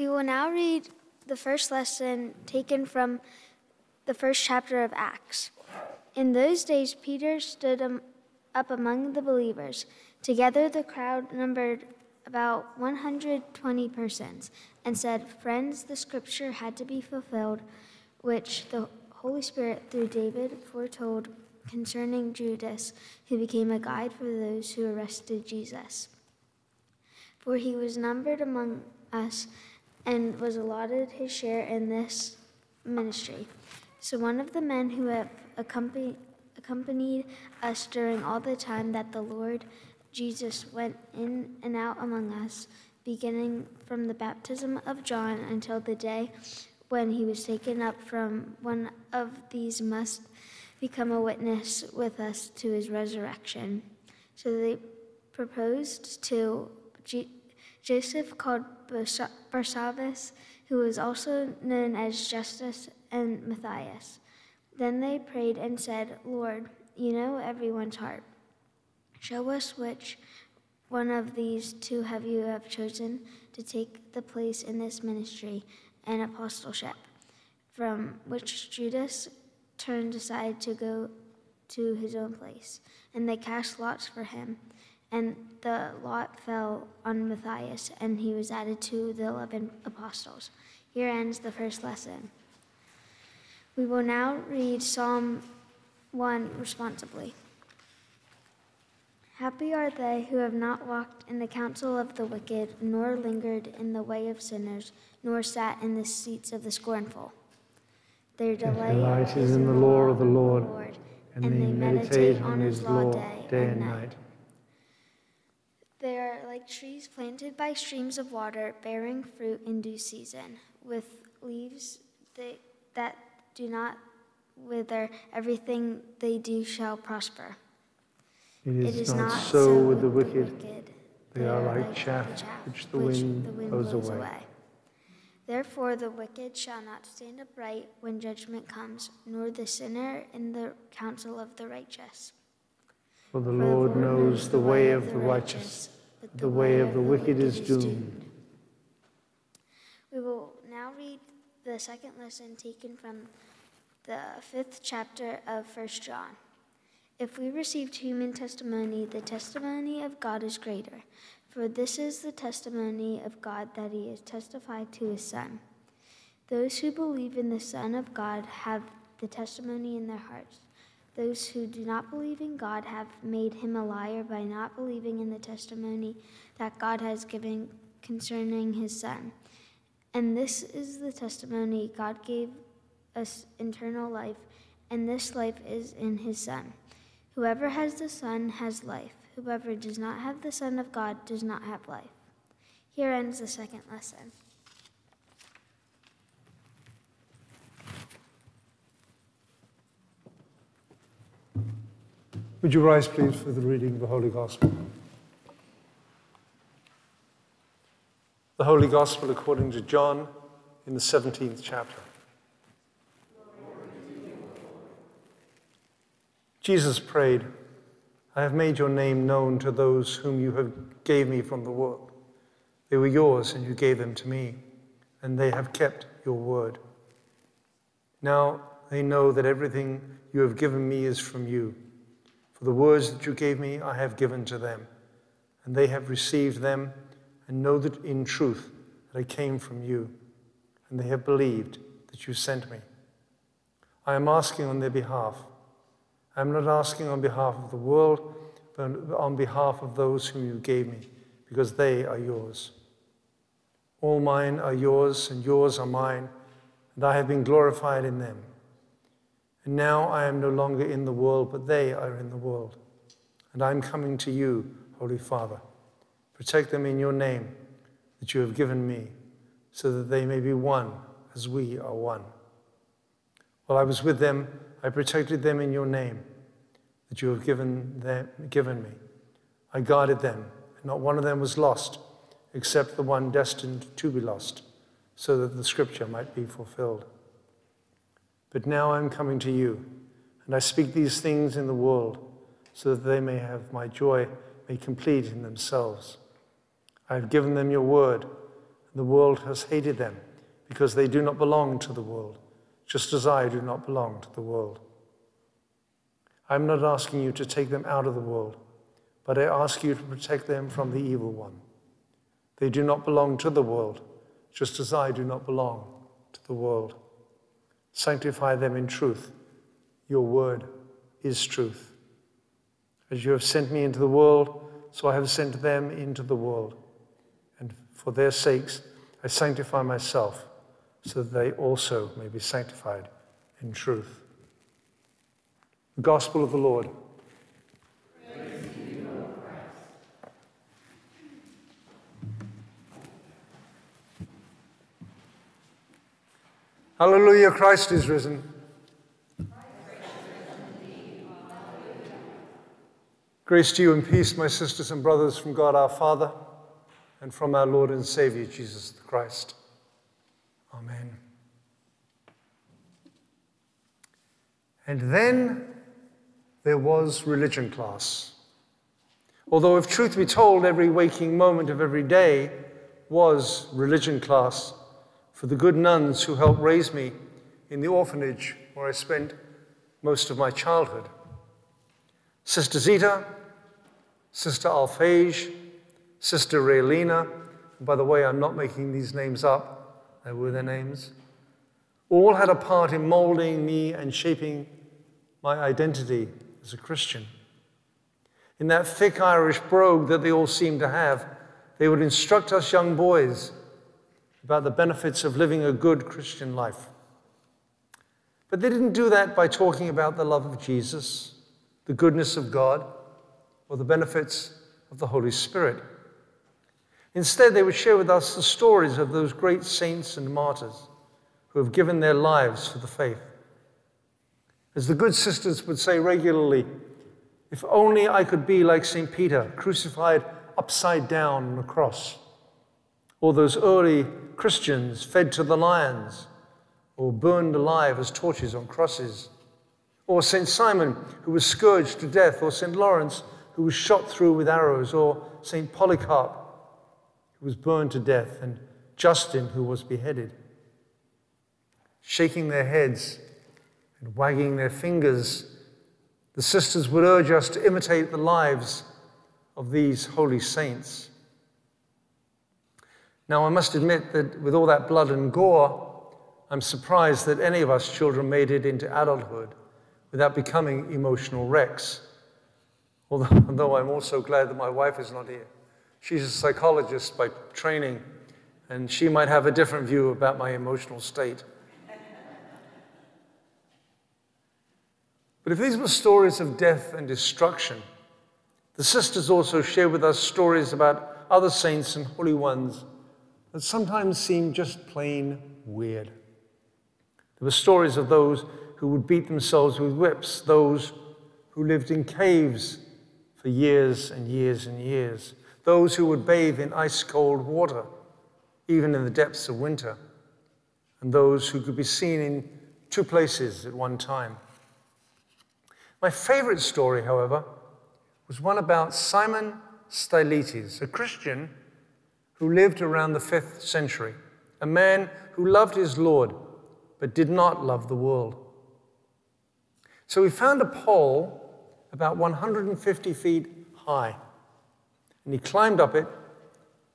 We will now read the first lesson taken from the first chapter of Acts. In those days, Peter stood up among the believers. Together, the crowd numbered about 120 persons, and said, Friends, the scripture had to be fulfilled, which the Holy Spirit, through David, foretold concerning Judas, who became a guide for those who arrested Jesus. For he was numbered among us and was allotted his share in this ministry. So one of the men who have accompanied, accompanied us during all the time that the Lord Jesus went in and out among us, beginning from the baptism of John until the day when he was taken up from one of these must become a witness with us to his resurrection. So they proposed to Joseph called Barsabbas, who was also known as Justus and Matthias. Then they prayed and said, Lord, you know everyone's heart. Show us which one of these two have you have chosen to take the place in this ministry and apostleship, from which Judas turned aside to go to his own place. And they cast lots for him. And the lot fell on Matthias, and he was added to the eleven apostles. Here ends the first lesson. We will now read Psalm 1 responsibly. Happy are they who have not walked in the counsel of the wicked, nor lingered in the way of sinners, nor sat in the seats of the scornful. Their delight is in the law of the Lord, and, and they meditate on his law day and night. Are trees planted by streams of water, bearing fruit in due season, with leaves that do not wither. Everything they do shall prosper. It is, it is not, not, so with the wicked. wicked. They, they are like, like chaff, chaff which the which wind, the wind blows, blows away. away. Therefore, the wicked shall not stand upright when judgment comes, nor the sinner in the counsel of the righteous. For the Lord knows the way of the righteous, but the way of the wicked is doomed. We will now read the second lesson taken from the fifth chapter of First John. If we received human testimony, the testimony of God is greater. For this is the testimony of God that he has testified to his Son. Those who believe in the Son of God have the testimony in their hearts. Those who do not believe in God have made him a liar by not believing in the testimony that God has given concerning his Son. And this is the testimony God gave us eternal life, and this life is in his Son. Whoever has the Son has life. Whoever does not have the Son of God does not have life. Here ends the second lesson. Would you rise, please, for the reading of the Holy Gospel? The Holy Gospel according to John in the 17th chapter. Jesus prayed, I have made your name known to those whom you have gave me from the world. They were yours, and you gave them to me, and they have kept your word. Now they know that everything you have given me is from you. For the words that you gave me, I have given to them, and they have received them, and know that in truth that I came from you, and they have believed that you sent me. I am asking on their behalf. I am not asking on behalf of the world, but on behalf of those whom you gave me, because they are yours. All mine are yours, and yours are mine, and I have been glorified in them. And now I am no longer in the world, but they are in the world. And I am coming to you, Holy Father. Protect them in your name that you have given me, so that they may be one as we are one. While I was with them, I protected them in your name that you have given, them, given me. I guarded them, and not one of them was lost, except the one destined to be lost, so that the scripture might be fulfilled. But now I am coming to you, and I speak these things in the world, so that they may have my joy made complete in themselves. I have given them your word, and the world has hated them because they do not belong to the world, just as I do not belong to the world. I am not asking you to take them out of the world, but I ask you to protect them from the evil one. They do not belong to the world, just as I do not belong to the world. Sanctify them in truth. Your word is truth. As you have sent me into the world, so I have sent them into the world. And for their sakes, I sanctify myself, so that they also may be sanctified in truth. The Gospel of the Lord. Hallelujah, Christ is risen. Grace to you and peace, my sisters and brothers, from God our Father and from our Lord and Savior, Jesus Christ. Amen. And then there was religion class. Although, if truth be told, every waking moment of every day was religion class for the good nuns who helped raise me in the orphanage where I spent most of my childhood. Sister Zita, Sister Alphege, Sister Raylina, by the way, I'm not making these names up, they were their names, all had a part in molding me and shaping my identity as a Christian. In that thick Irish brogue that they all seemed to have, they would instruct us young boys about the benefits of living a good Christian life. But they didn't do that by talking about the love of Jesus, the goodness of God, or the benefits of the Holy Spirit. Instead, they would share with us the stories of those great saints and martyrs who have given their lives for the faith. As the good sisters would say regularly, if only I could be like St. Peter, crucified upside down on a cross, or those early Christians fed to the lions, or burned alive as torches on crosses, or St. Simon, who was scourged to death, or St. Lawrence, who was shot through with arrows, or St. Polycarp, who was burned to death, and Justin, who was beheaded. Shaking their heads, and wagging their fingers, the sisters would urge us to imitate the lives of these holy saints. Now, I must admit that with all that blood and gore, I'm surprised that any of us children made it into adulthood without becoming emotional wrecks. Although, although I'm also glad that my wife is not here. She's a psychologist by training, and she might have a different view about my emotional state. But if these were stories of death and destruction, the sisters also share with us stories about other saints and holy ones that sometimes seemed just plain weird. There were stories of those who would beat themselves with whips, those who lived in caves for years and years and years, those who would bathe in ice cold water, even in the depths of winter, and those who could be seen in two places at one time. My favorite story, however, was one about Simon Stylites, a Christian who lived around the fifth century, a man who loved his Lord but did not love the world. So he found a pole about 150 feet high, and he climbed up it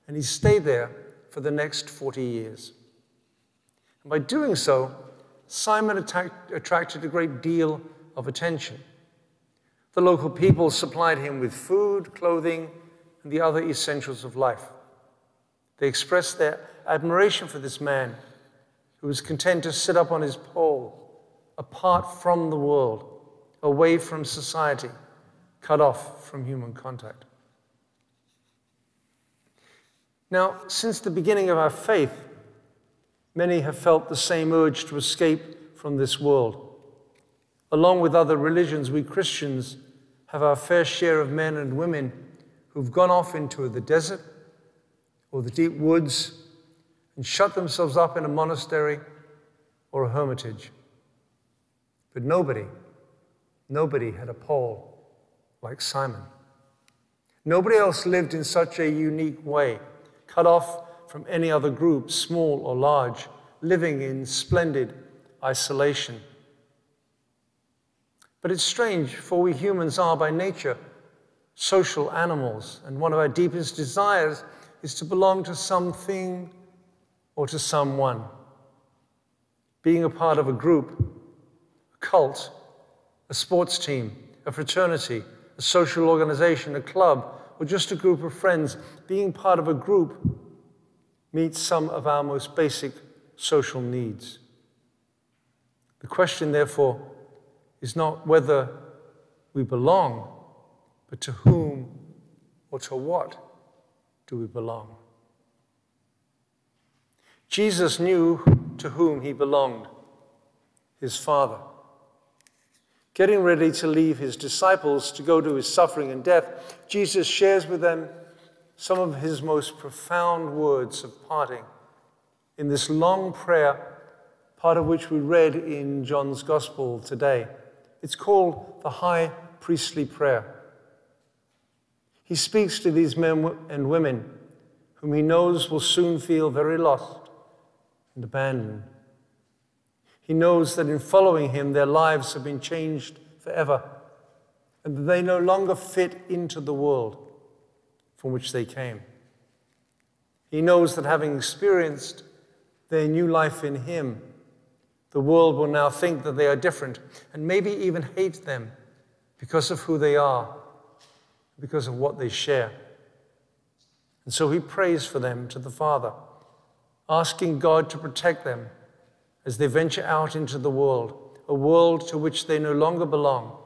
and he stayed there for the next 40 years. And by doing so, Simon attacked, attracted a great deal of attention. The local people supplied him with food, clothing, and the other essentials of life. They expressed their admiration for this man who was content to sit up on his pole, apart from the world, away from society, cut off from human contact. Now, since the beginning of our faith, many have felt the same urge to escape from this world. Along with other religions, we Christians have our fair share of men and women who've gone off into the desert or the deep woods and shut themselves up in a monastery or a hermitage. But nobody, nobody had a pole like Simon. Nobody else lived in such a unique way, cut off from any other group, small or large, living in splendid isolation. But it's strange, for we humans are by nature social animals, and one of our deepest desires is to belong to something or to someone. Being a part of a group, a cult, a sports team, a fraternity, a social organization, a club, or just a group of friends, being part of a group meets some of our most basic social needs. The question, therefore, is not whether we belong, but to whom or to what do we belong? Jesus knew to whom he belonged his Father. Getting ready to leave his disciples to go to his suffering and death, Jesus shares with them some of his most profound words of parting in this long prayer, part of which we read in John's Gospel today. It's called the High Priestly Prayer. He speaks to these men and women whom he knows will soon feel very lost and abandoned. He knows that in following him, their lives have been changed forever and that they no longer fit into the world from which they came. He knows that having experienced their new life in him, the world will now think that they are different and maybe even hate them because of who they are, because of what they share. And so he prays for them to the Father, asking God to protect them as they venture out into the world, a world to which they no longer belong,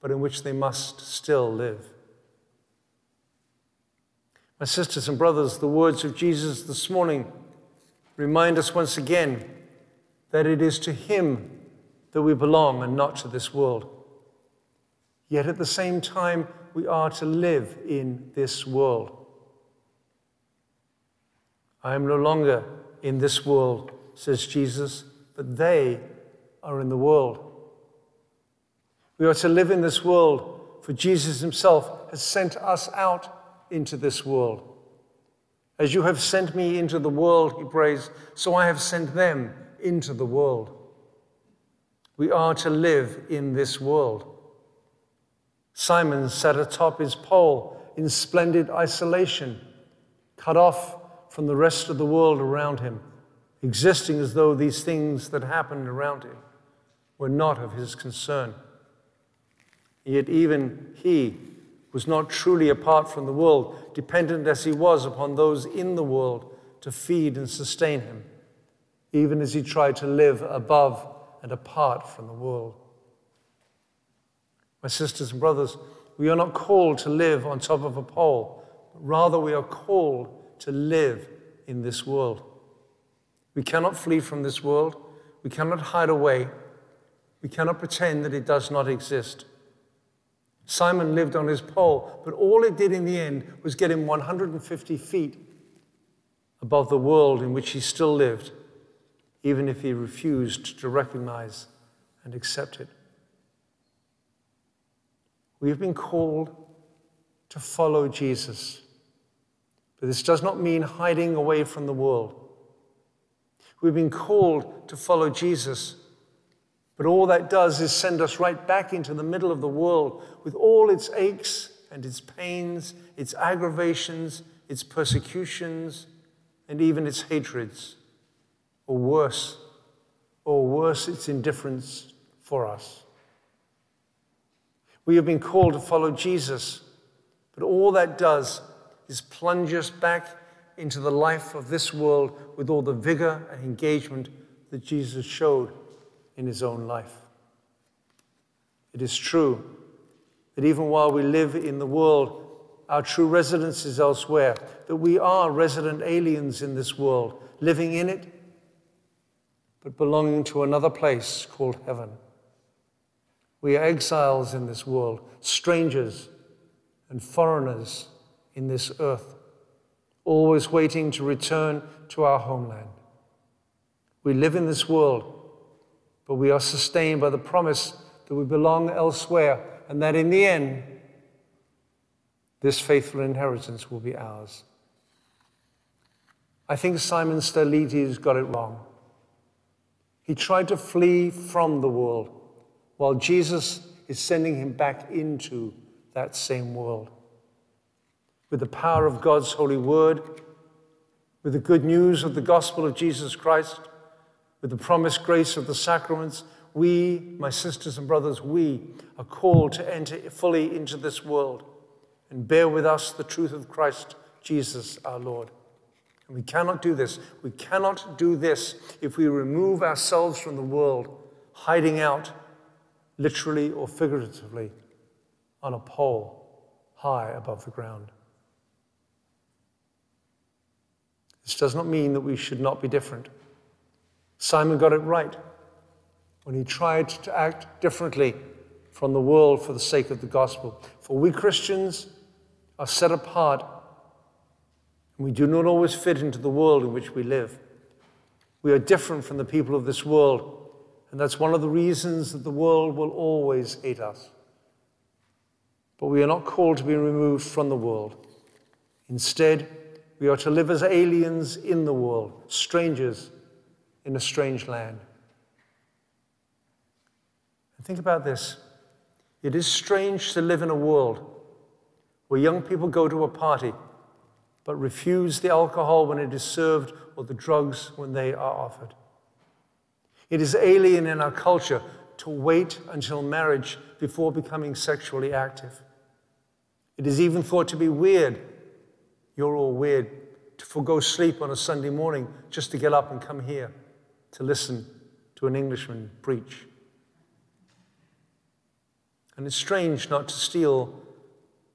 but in which they must still live. My sisters and brothers, the words of Jesus this morning remind us once again that it is to Him that we belong and not to this world. Yet at the same time, we are to live in this world. I am no longer in this world, says Jesus, but they are in the world. We are to live in this world, for Jesus Himself has sent us out into this world. As you have sent me into the world, he prays, so I have sent them into the world. We are to live in this world. Simon sat atop his pole in splendid isolation, cut off from the rest of the world around him, existing as though these things that happened around him were not of his concern. Yet even he was not truly apart from the world, dependent as he was upon those in the world to feed and sustain him, even as he tried to live above and apart from the world. My sisters and brothers, we are not called to live on top of a pole, but rather, we are called to live in this world. We cannot flee from this world. We cannot hide away. We cannot pretend that it does not exist. Simon lived on his pole, but all it did in the end was get him 150 feet above the world in which he still lived, even if he refused to recognize and accept it. We have been called to follow Jesus. But this does not mean hiding away from the world. We've been called to follow Jesus, but all that does is send us right back into the middle of the world with all its aches and its pains, its aggravations, its persecutions, and even its hatreds. Or worse, or worse, its indifference for us. We have been called to follow Jesus, but all that does is plunge us back into the life of this world with all the vigor and engagement that Jesus showed in his own life. It is true that even while we live in the world, our true residence is elsewhere, that we are resident aliens in this world, living in it, but belonging to another place called heaven. We are exiles in this world, strangers and foreigners in this earth, always waiting to return to our homeland. We live in this world, but we are sustained by the promise that we belong elsewhere and that in the end, this faithful inheritance will be ours. I think Simon Stylites got it wrong. He tried to flee from the world while Jesus is sending him back into that same world. With the power of God's holy word, with the good news of the gospel of Jesus Christ, with the promised grace of the sacraments, we, my sisters and brothers, we are called to enter fully into this world and bear with us the truth of Christ Jesus our Lord. And we cannot do this. We cannot do this if we remove ourselves from the world, hiding out, literally or figuratively, on a pole high above the ground. This does not mean that we should not be different. Simon got it right when he tried to act differently from the world for the sake of the gospel. For we Christians are set apart, and we do not always fit into the world in which we live. We are different from the people of this world, and that's one of the reasons that the world will always hate us. But we are not called to be removed from the world. Instead, we are to live as aliens in the world, strangers in a strange land. And think about this. It is strange to live in a world where young people go to a party but refuse the alcohol when it is served or the drugs when they are offered. It is alien in our culture to wait until marriage before becoming sexually active. It is even thought to be weird you're all weird to forego sleep on a Sunday morning just to get up and come here to listen to an Englishman preach. And it's strange not to steal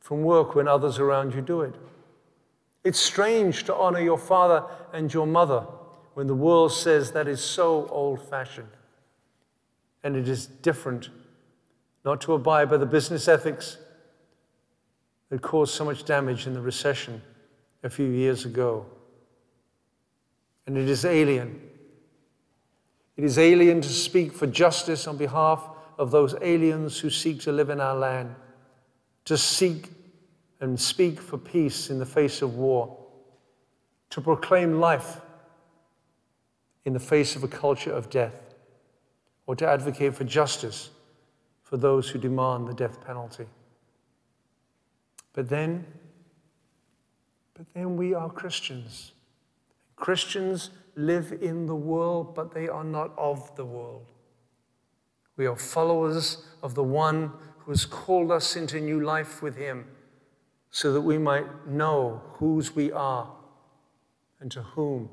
from work when others around you do it. It's strange to honor your father and your mother when the world says that is so old fashioned. And it is different not to abide by the business ethics that caused so much damage in the recession a few years ago. And it is alien. It is alien to speak for justice on behalf of those aliens who seek to live in our land, to seek and speak for peace in the face of war, to proclaim life in the face of a culture of death, or to advocate for justice for those who demand the death penalty. But then, but then we are Christians. Christians live in the world, but they are not of the world. We are followers of the one who has called us into new life with him so that we might know whose we are and to whom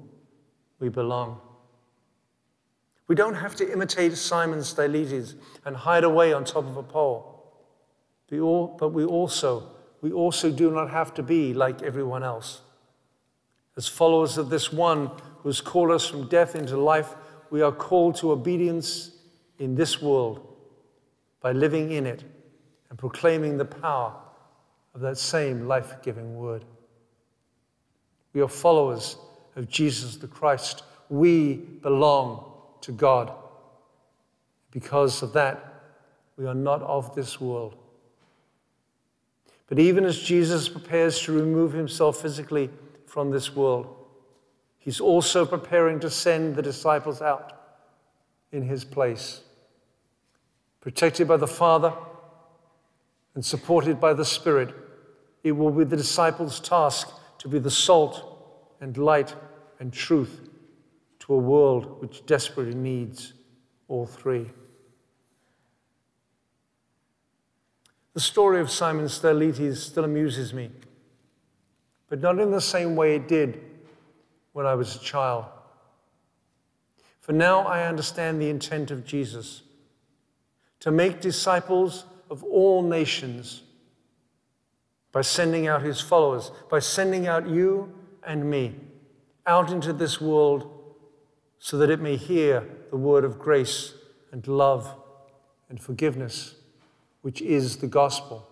we belong. We don't have to imitate Simon Stylites and hide away on top of a pole, but we also we also do not have to be like everyone else. As followers of this one who has called us from death into life, we are called to obedience in this world by living in it and proclaiming the power of that same life giving word. We are followers of Jesus the Christ. We belong to God. Because of that, we are not of this world. But even as Jesus prepares to remove himself physically from this world, he's also preparing to send the disciples out in his place. Protected by the Father and supported by the Spirit, it will be the disciples' task to be the salt and light and truth to a world which desperately needs all three. The story of Simon Stylites still amuses me, but not in the same way it did when I was a child. For now I understand the intent of Jesus to make disciples of all nations by sending out his followers, by sending out you and me out into this world so that it may hear the word of grace and love and forgiveness which is the gospel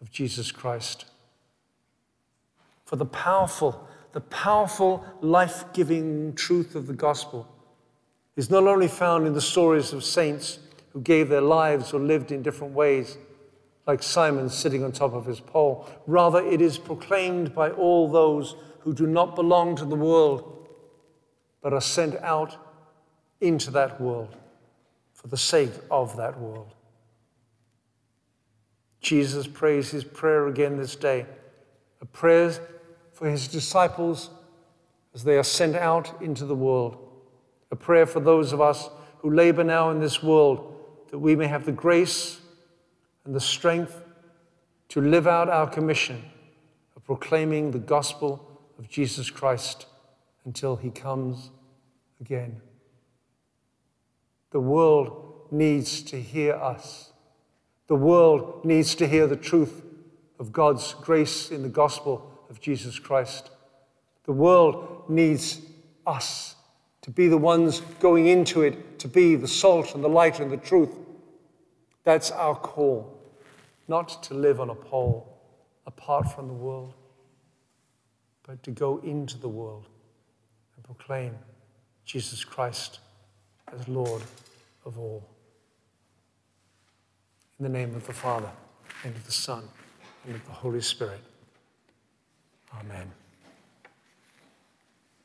of Jesus Christ. For the powerful, the powerful, life giving truth of the gospel is not only found in the stories of saints who gave their lives or lived in different ways, like Simon sitting on top of his pole. Rather, it is proclaimed by all those who do not belong to the world, but are sent out into that world for the sake of that world. Jesus prays his prayer again this day, a prayer for his disciples as they are sent out into the world, a prayer for those of us who labor now in this world that we may have the grace and the strength to live out our commission of proclaiming the gospel of Jesus Christ until he comes again. The world needs to hear us. The world needs to hear the truth of God's grace in the gospel of Jesus Christ. The world needs us to be the ones going into it, to be the salt and the light and the truth. That's our call, not to live on a pole apart from the world, but to go into the world proclaim Jesus Christ as Lord of all. In the name of the Father, and of the Son, and of the Holy Spirit. Amen.